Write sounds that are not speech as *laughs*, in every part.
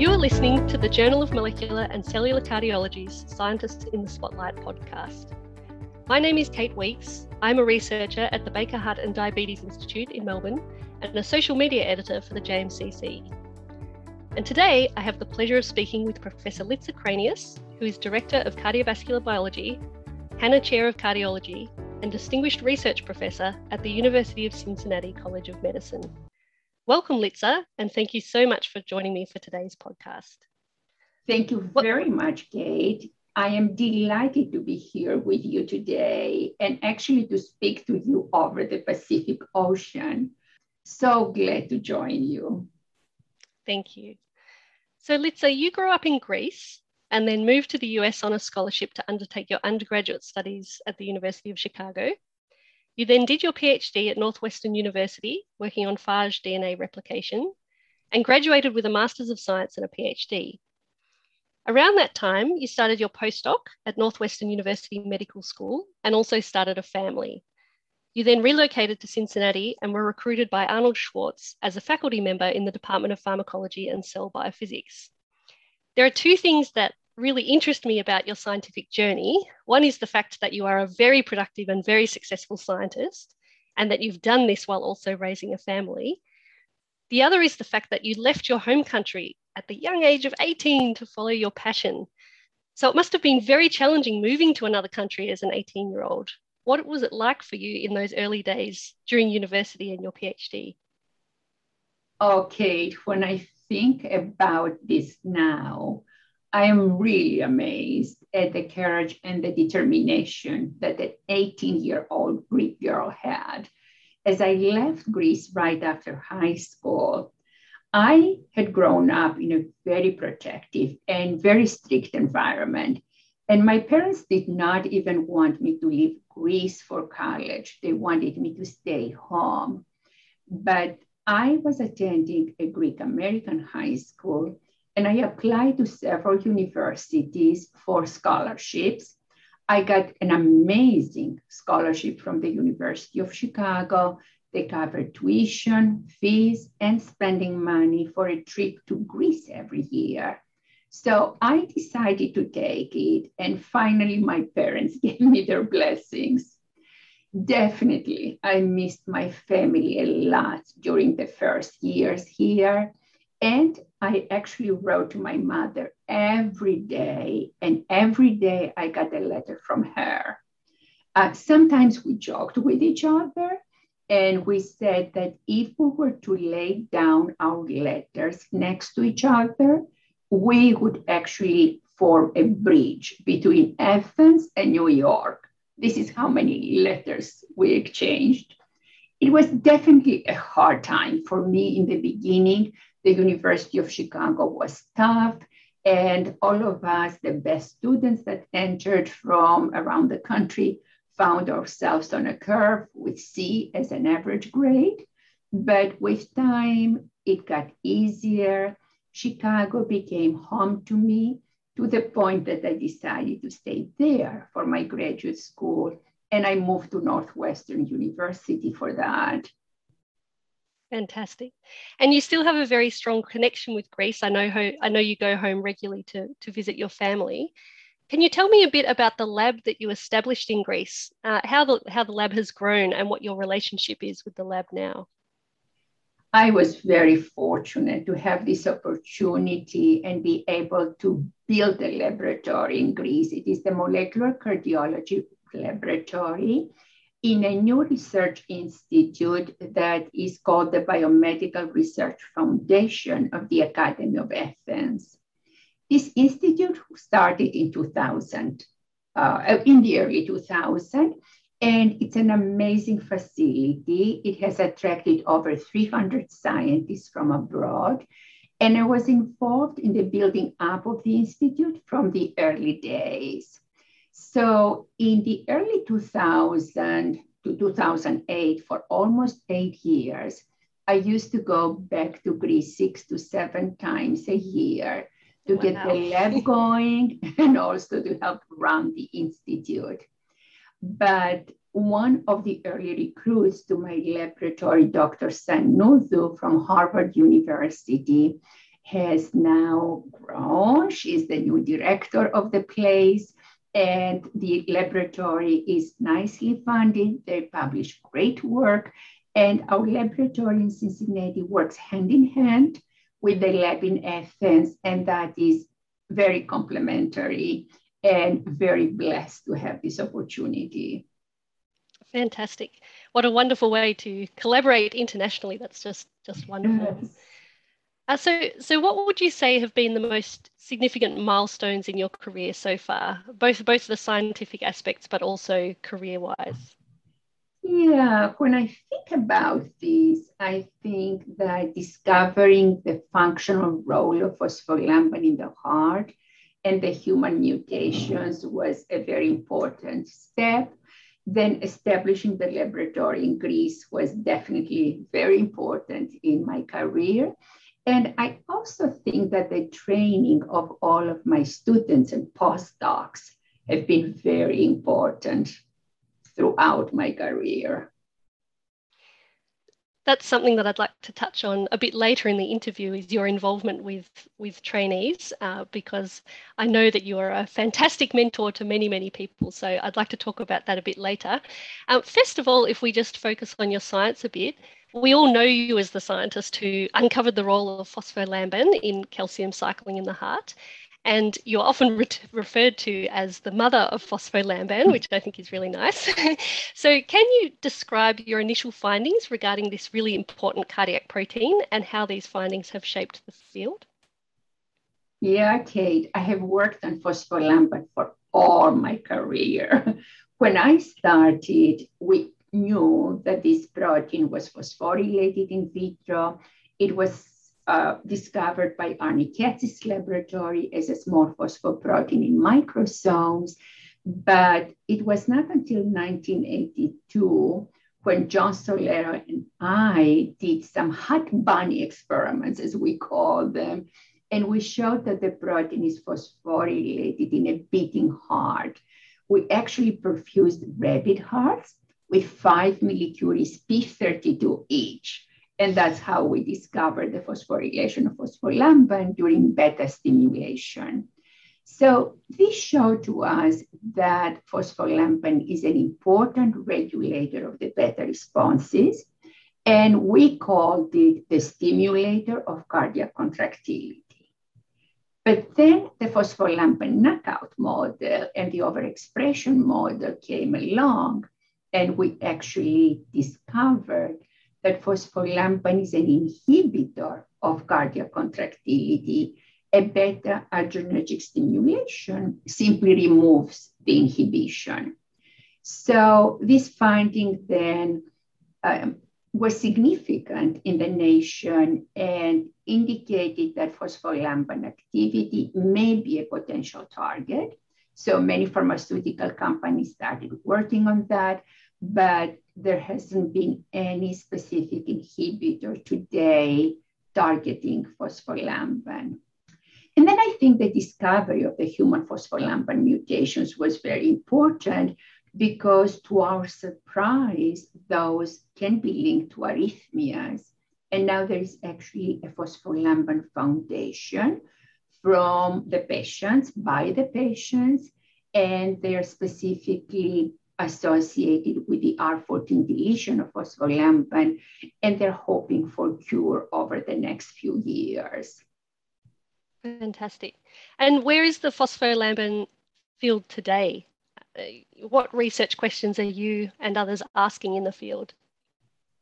You are listening to the Journal of Molecular and Cellular Cardiology's Scientists in the Spotlight podcast. My name is Kate Weeks. I'm a researcher at the Baker Heart and Diabetes Institute in Melbourne and a social media editor for the JMCC. And today I have the pleasure of speaking with Professor Litsa Kranias, who is Director of Cardiovascular Biology, Hanna Chair of Cardiology, and Distinguished Research Professor at the University of Cincinnati College of Medicine. Welcome, Litsa, and thank you so much for joining me for today's podcast. Thank you very much, Kate. I am delighted to be here with you today and actually to speak to you over the Pacific Ocean. So glad to join you. Thank you. So, Litsa, you grew up in Greece and then moved to the US on a scholarship to undertake your undergraduate studies at the University of Chicago. You then did your PhD at Northwestern University, working on phage DNA replication, and graduated with a Master's of Science and a PhD. Around that time, you started your postdoc at Northwestern University Medical School and also started a family. You then relocated to Cincinnati and were recruited by Arnold Schwartz as a faculty member in the Department of Pharmacology and Cell Biophysics. There are two things that really interest me about your scientific journey. One is the fact that you are a very productive and very successful scientist, and that you've done this while also raising a family. The other is the fact that you left your home country at the young age of 18 to follow your passion. So it must have been very challenging moving to another country as an 18 year old. What was it like for you in those early days during university and your PhD? Okay, when I think about this now, I am really amazed at the courage and the determination that the 18 year old Greek girl had. As I left Greece right after high school, I had grown up in a very protective and very strict environment. And my parents did not even want me to leave Greece for college. They wanted me to stay home. But I was attending a Greek American high school and I applied to several universities for scholarships. I got an amazing scholarship from the University of Chicago. They covered tuition, fees, and spending money for a trip to Greece every year. So I decided to take it, and finally, my parents *laughs* gave me their blessings. Definitely, I missed my family a lot during the first years here. And I actually wrote to my mother every day, and every day I got a letter from her. Uh, sometimes we joked with each other, and we said that if we were to lay down our letters next to each other, we would actually form a bridge between Athens and New York. This is how many letters we exchanged. It was definitely a hard time for me in the beginning the University of Chicago was tough, and all of us, the best students that entered from around the country, found ourselves on a curve with C as an average grade. But with time, it got easier. Chicago became home to me to the point that I decided to stay there for my graduate school. And I moved to Northwestern University for that. Fantastic. And you still have a very strong connection with Greece. I know how, I know you go home regularly to, to visit your family. Can you tell me a bit about the lab that you established in Greece, uh, how, the, how the lab has grown and what your relationship is with the lab now? I was very fortunate to have this opportunity and be able to build a laboratory in Greece. It is the Molecular Cardiology Laboratory in a new research institute that is called the Biomedical Research Foundation of the Academy of Athens. This institute started in 2000, uh, in the early 2000, and it's an amazing facility. It has attracted over 300 scientists from abroad, and I was involved in the building up of the institute from the early days. So in the early 2000 to 2008, for almost eight years, I used to go back to Greece six to seven times a year to wow. get the lab *laughs* going and also to help run the institute. But one of the early recruits to my laboratory, Dr. San from Harvard University, has now grown. She's the new director of the place, and the laboratory is nicely funded. They publish great work, and our laboratory in Cincinnati works hand in hand with the lab in Athens, and that is very complementary and very blessed to have this opportunity. Fantastic. What a wonderful way to collaborate internationally. That's just, just wonderful. Yes. Uh, so, so what would you say have been the most significant milestones in your career so far, both both the scientific aspects, but also career-wise? Yeah, when I think about this, I think that discovering the functional role of phospholamban in the heart and the human mutations was a very important step. Then establishing the laboratory in Greece was definitely very important in my career. And I also think that the training of all of my students and postdocs have been very important throughout my career. That's something that I'd like to touch on a bit later in the interview is your involvement with, with trainees, uh, because I know that you are a fantastic mentor to many, many people. So I'd like to talk about that a bit later. Um, first of all, if we just focus on your science a bit, we all know you as the scientist who uncovered the role of phospholamban in calcium cycling in the heart and you're often *laughs* re- referred to as the mother of phospholamban, which I think is really nice. *laughs* so, can you describe your initial findings regarding this really important cardiac protein and how these findings have shaped the field? Yeah, Kate, I have worked on phospholamban for all my career. *laughs* when I started, we knew that this protein was phosphorylated in vitro. It was uh, discovered by Arnie Katz's laboratory as a small phosphoprotein in microsomes. But it was not until 1982 when John Solaro and I did some hot bunny experiments, as we call them, and we showed that the protein is phosphorylated in a beating heart. We actually perfused rabbit hearts with five millicuries P32 each. And that's how we discovered the phosphorylation of phospholamban during beta stimulation. So this showed to us that phospholamban is an important regulator of the beta responses, and we called it the stimulator of cardiac contractility. But then the phospholamban knockout model and the overexpression model came along, and we actually discovered that phospholamban is an inhibitor of cardiac contractility. A beta adrenergic stimulation simply removes the inhibition. So this finding then um, was significant in the nation and indicated that phospholamban activity may be a potential target. So many pharmaceutical companies started working on that, but there hasn't been any specific inhibitor today targeting phospholamban. And then I think the discovery of the human phospholamban mutations was very important because, to our surprise, those can be linked to arrhythmias. And now there is actually a phospholamban foundation from the patients, by the patients, and they are specifically associated with the R14 deletion of phospholamban, and they're hoping for cure over the next few years. Fantastic. And where is the phospholamban field today? Uh, what research questions are you and others asking in the field?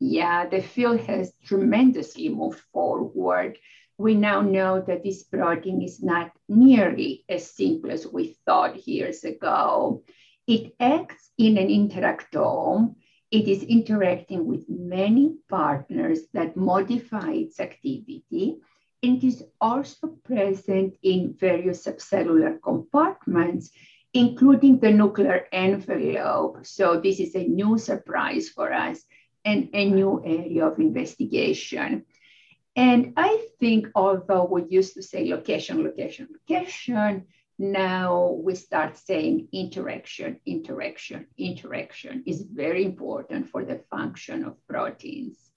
Yeah, the field has tremendously moved forward. We now know that this protein is not nearly as simple as we thought years ago. It acts in an interactome. It is interacting with many partners that modify its activity. And it is also present in various subcellular compartments, including the nuclear envelope. So this is a new surprise for us and a new area of investigation. And I think although we used to say location, location, location, now we start saying interaction, interaction, interaction is very important for the function of proteins.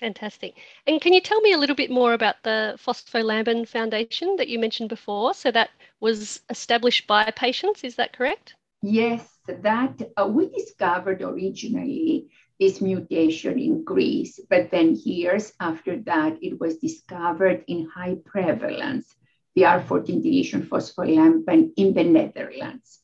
Fantastic. And can you tell me a little bit more about the Phospholamban Foundation that you mentioned before? So that was established by patients, is that correct? Yes, that uh, we discovered originally this mutation in Greece, but then years after that, it was discovered in high prevalence, the R14 deletion phospholamban in the Netherlands.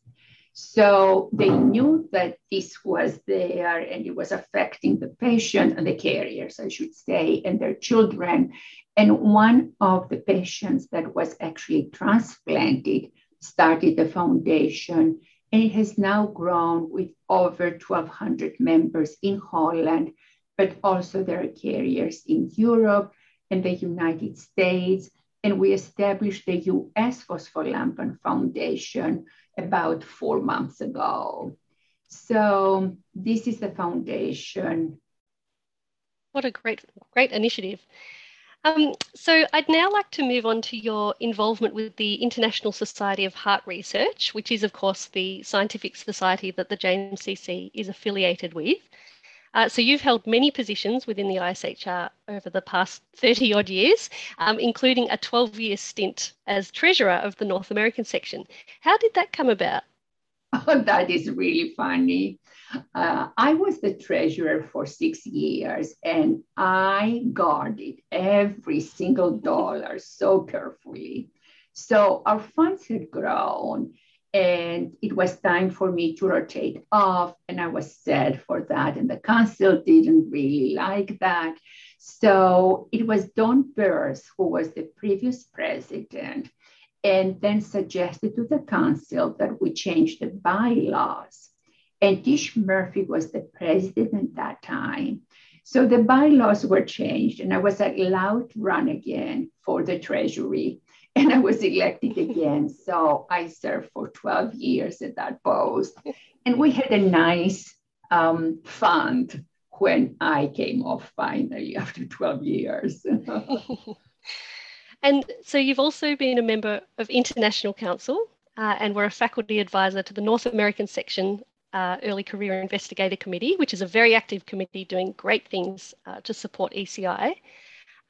So they knew that this was there and it was affecting the patient and the carriers, I should say, and their children. And one of the patients that was actually transplanted started the foundation, and it has now grown with over 1,200 members in Holland, but also there are carriers in Europe and the United States. And we established the US Phospholamban Foundation about four months ago. So this is the foundation. What a great, great initiative. Um, so I'd now like to move on to your involvement with the International Society of Heart Research, which is, of course, the scientific society that the JMCC is affiliated with. Uh, so you've held many positions within the ISHR over the past 30 odd years, um, including a 12 year stint as treasurer of the North American section. How did that come about? Oh, *laughs* that is really funny. Uh, I was the treasurer for six years and I guarded every single dollar so carefully. So our funds had grown and it was time for me to rotate off and i was sad for that and the council didn't really like that so it was don Bers who was the previous president and then suggested to the council that we change the bylaws and tish murphy was the president at that time so the bylaws were changed and i was allowed to run again for the treasury *laughs* and I was elected again. So I served for 12 years at that post. And we had a nice um, fund when I came off finally *laughs* after 12 years. *laughs* and so you've also been a member of International Council uh, and were a faculty advisor to the North American section uh, Early Career Investigator Committee, which is a very active committee doing great things uh, to support ECI.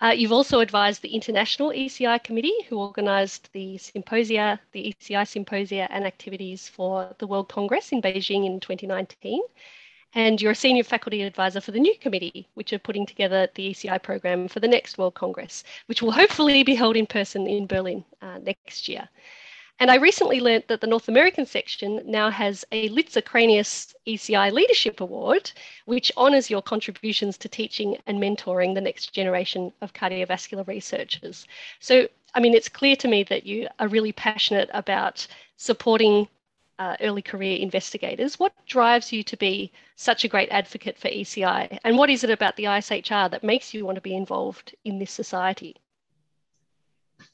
Uh, you've also advised the International ECI Committee, who organised the symposia, the ECI symposia and activities for the World Congress in Beijing in 2019. And you're a senior faculty advisor for the new committee, which are putting together the ECI program for the next World Congress, which will hopefully be held in person in Berlin uh, next year. And I recently learnt that the North American section now has a Litsa Kranias ECI Leadership Award, which honours your contributions to teaching and mentoring the next generation of cardiovascular researchers. So, I mean, it's clear to me that you are really passionate about supporting uh, early career investigators. What drives you to be such a great advocate for ECI? And what is it about the ISHR that makes you want to be involved in this society?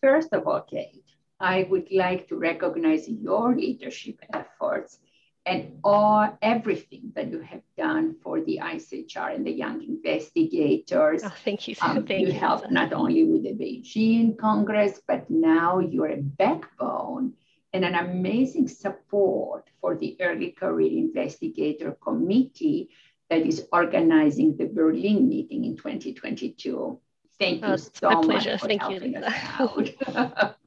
First of all, Kate, I would like to recognize your leadership efforts and all everything that you have done for the ISHR and the young investigators. Oh, thank you. *laughs* Um, thank you, you helped not only with the Beijing Congress, but now you're a backbone and an amazing support for the Early Career Investigator Committee that is organizing the Berlin meeting in 2022. Thank you oh, so much pleasure. for Thank helping you, us *laughs* out. *laughs*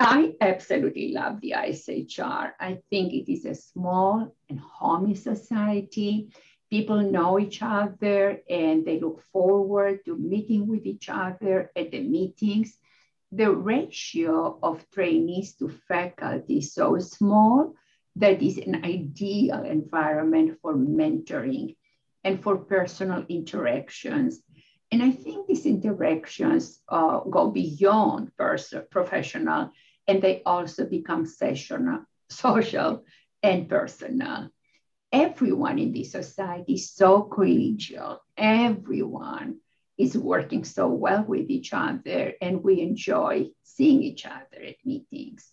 I absolutely love the ISHR. I think it is a small and homey society. People know each other and they look forward to meeting with each other at the meetings. The ratio of trainees to faculty is so small that is an ideal environment for mentoring and for personal interactions and I think these interactions uh, go beyond professional and they also become sessional, *laughs* social and personal. Everyone in this society is so collegial. Everyone is working so well with each other and we enjoy seeing each other at meetings.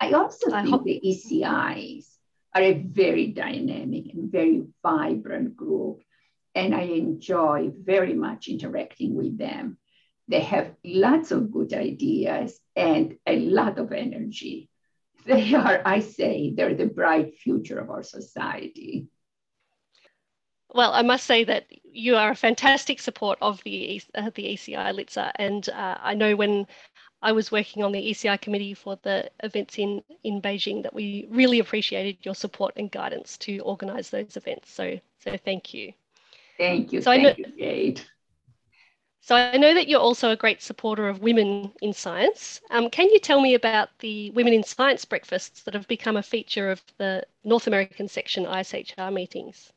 I also I think hope- the ECIs are a very dynamic and very vibrant group and I enjoy very much interacting with them. They have lots of good ideas and a lot of energy. They are, I say, they're the bright future of our society. well, I must say that you are a fantastic support of the uh, the ECI Litsa, and uh, I know when I was working on the ECI committee for the events in in Beijing that we really appreciated your support and guidance to organise those events. So so thank you. Thank you. So thank I know, you, Kate. So I know that you're also a great supporter of women in science. Um, can you tell me about the Women in Science breakfasts that have become a feature of the North American section ISHR meetings?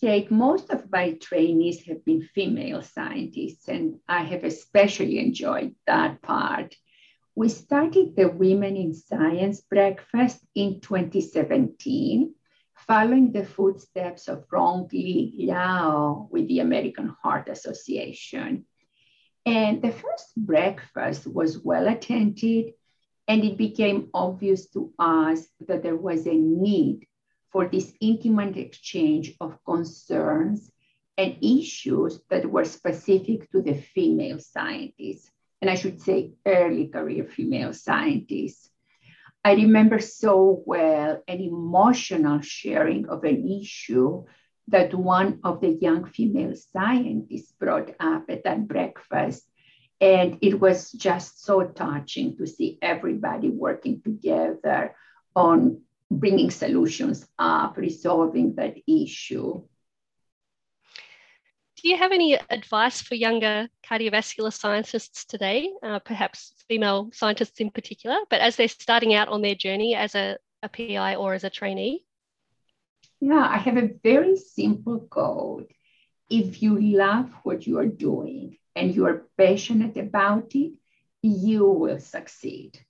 Jake, most of my trainees have been female scientists, and I have especially enjoyed that part. We started the Women in Science breakfast in 2017 following the footsteps of Ronglih Liao with the American Heart Association. And the first breakfast was well attended, and it became obvious to us that there was a need for this intimate exchange of concerns and issues that were specific to the female scientists, and I should say early career female scientists. I remember so well an emotional sharing of an issue that one of the young female scientists brought up at that breakfast. And it was just so touching to see everybody working together on bringing solutions up, resolving that issue. Do you have any advice for younger cardiovascular scientists today, uh, perhaps female scientists in particular, but as they're starting out on their journey as a, a PI or as a trainee? Yeah, I have a very simple code. If you love what you are doing and you are passionate about it, you will succeed.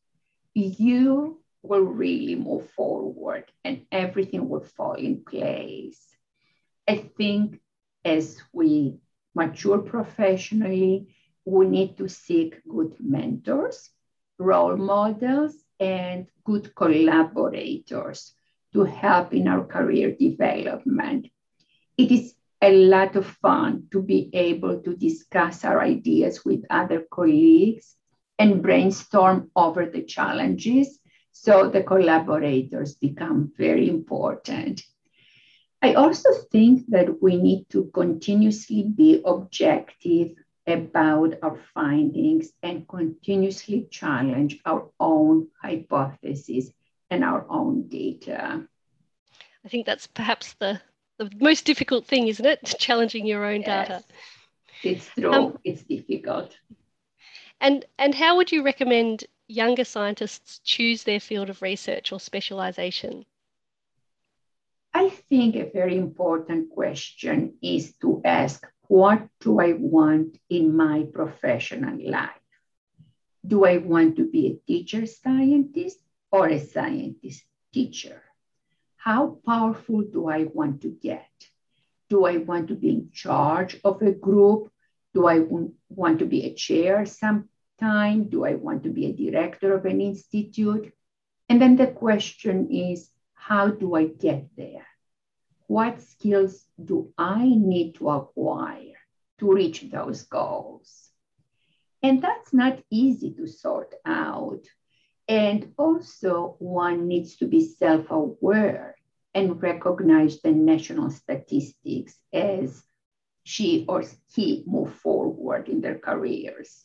You will really move forward and everything will fall in place. I think as we mature professionally, we need to seek good mentors, role models, and good collaborators to help in our career development. It is a lot of fun to be able to discuss our ideas with other colleagues and brainstorm over the challenges. So the collaborators become very important. I also think that we need to continuously be objective about our findings and continuously challenge our own hypotheses and our own data. I think that's perhaps the, the most difficult thing, isn't it? *laughs* Challenging your own yes, data. It's true, um, it's difficult. And, and how would you recommend younger scientists choose their field of research or specialization? I think a very important question is to ask what do I want in my professional life? Do I want to be a teacher scientist or a scientist teacher? How powerful do I want to get? Do I want to be in charge of a group? Do I want to be a chair sometime? Do I want to be a director of an institute? And then the question is, how do I get there? What skills do I need to acquire to reach those goals? And that's not easy to sort out. And also, one needs to be self aware and recognize the national statistics as she or he move forward in their careers.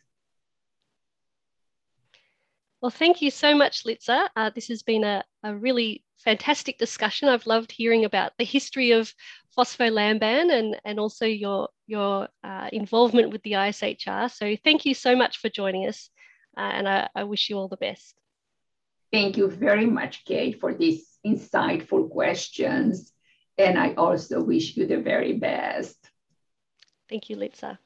Well, thank you so much, Litsa. Uh, this has been a, a really fantastic discussion. I've loved hearing about the history of phospholamban and, and also your, your uh, involvement with the ISHR. So thank you so much for joining us uh, and I, I wish you all the best. Thank you very much, Kate, for these insightful questions. And I also wish you the very best. Thank you, Litsa.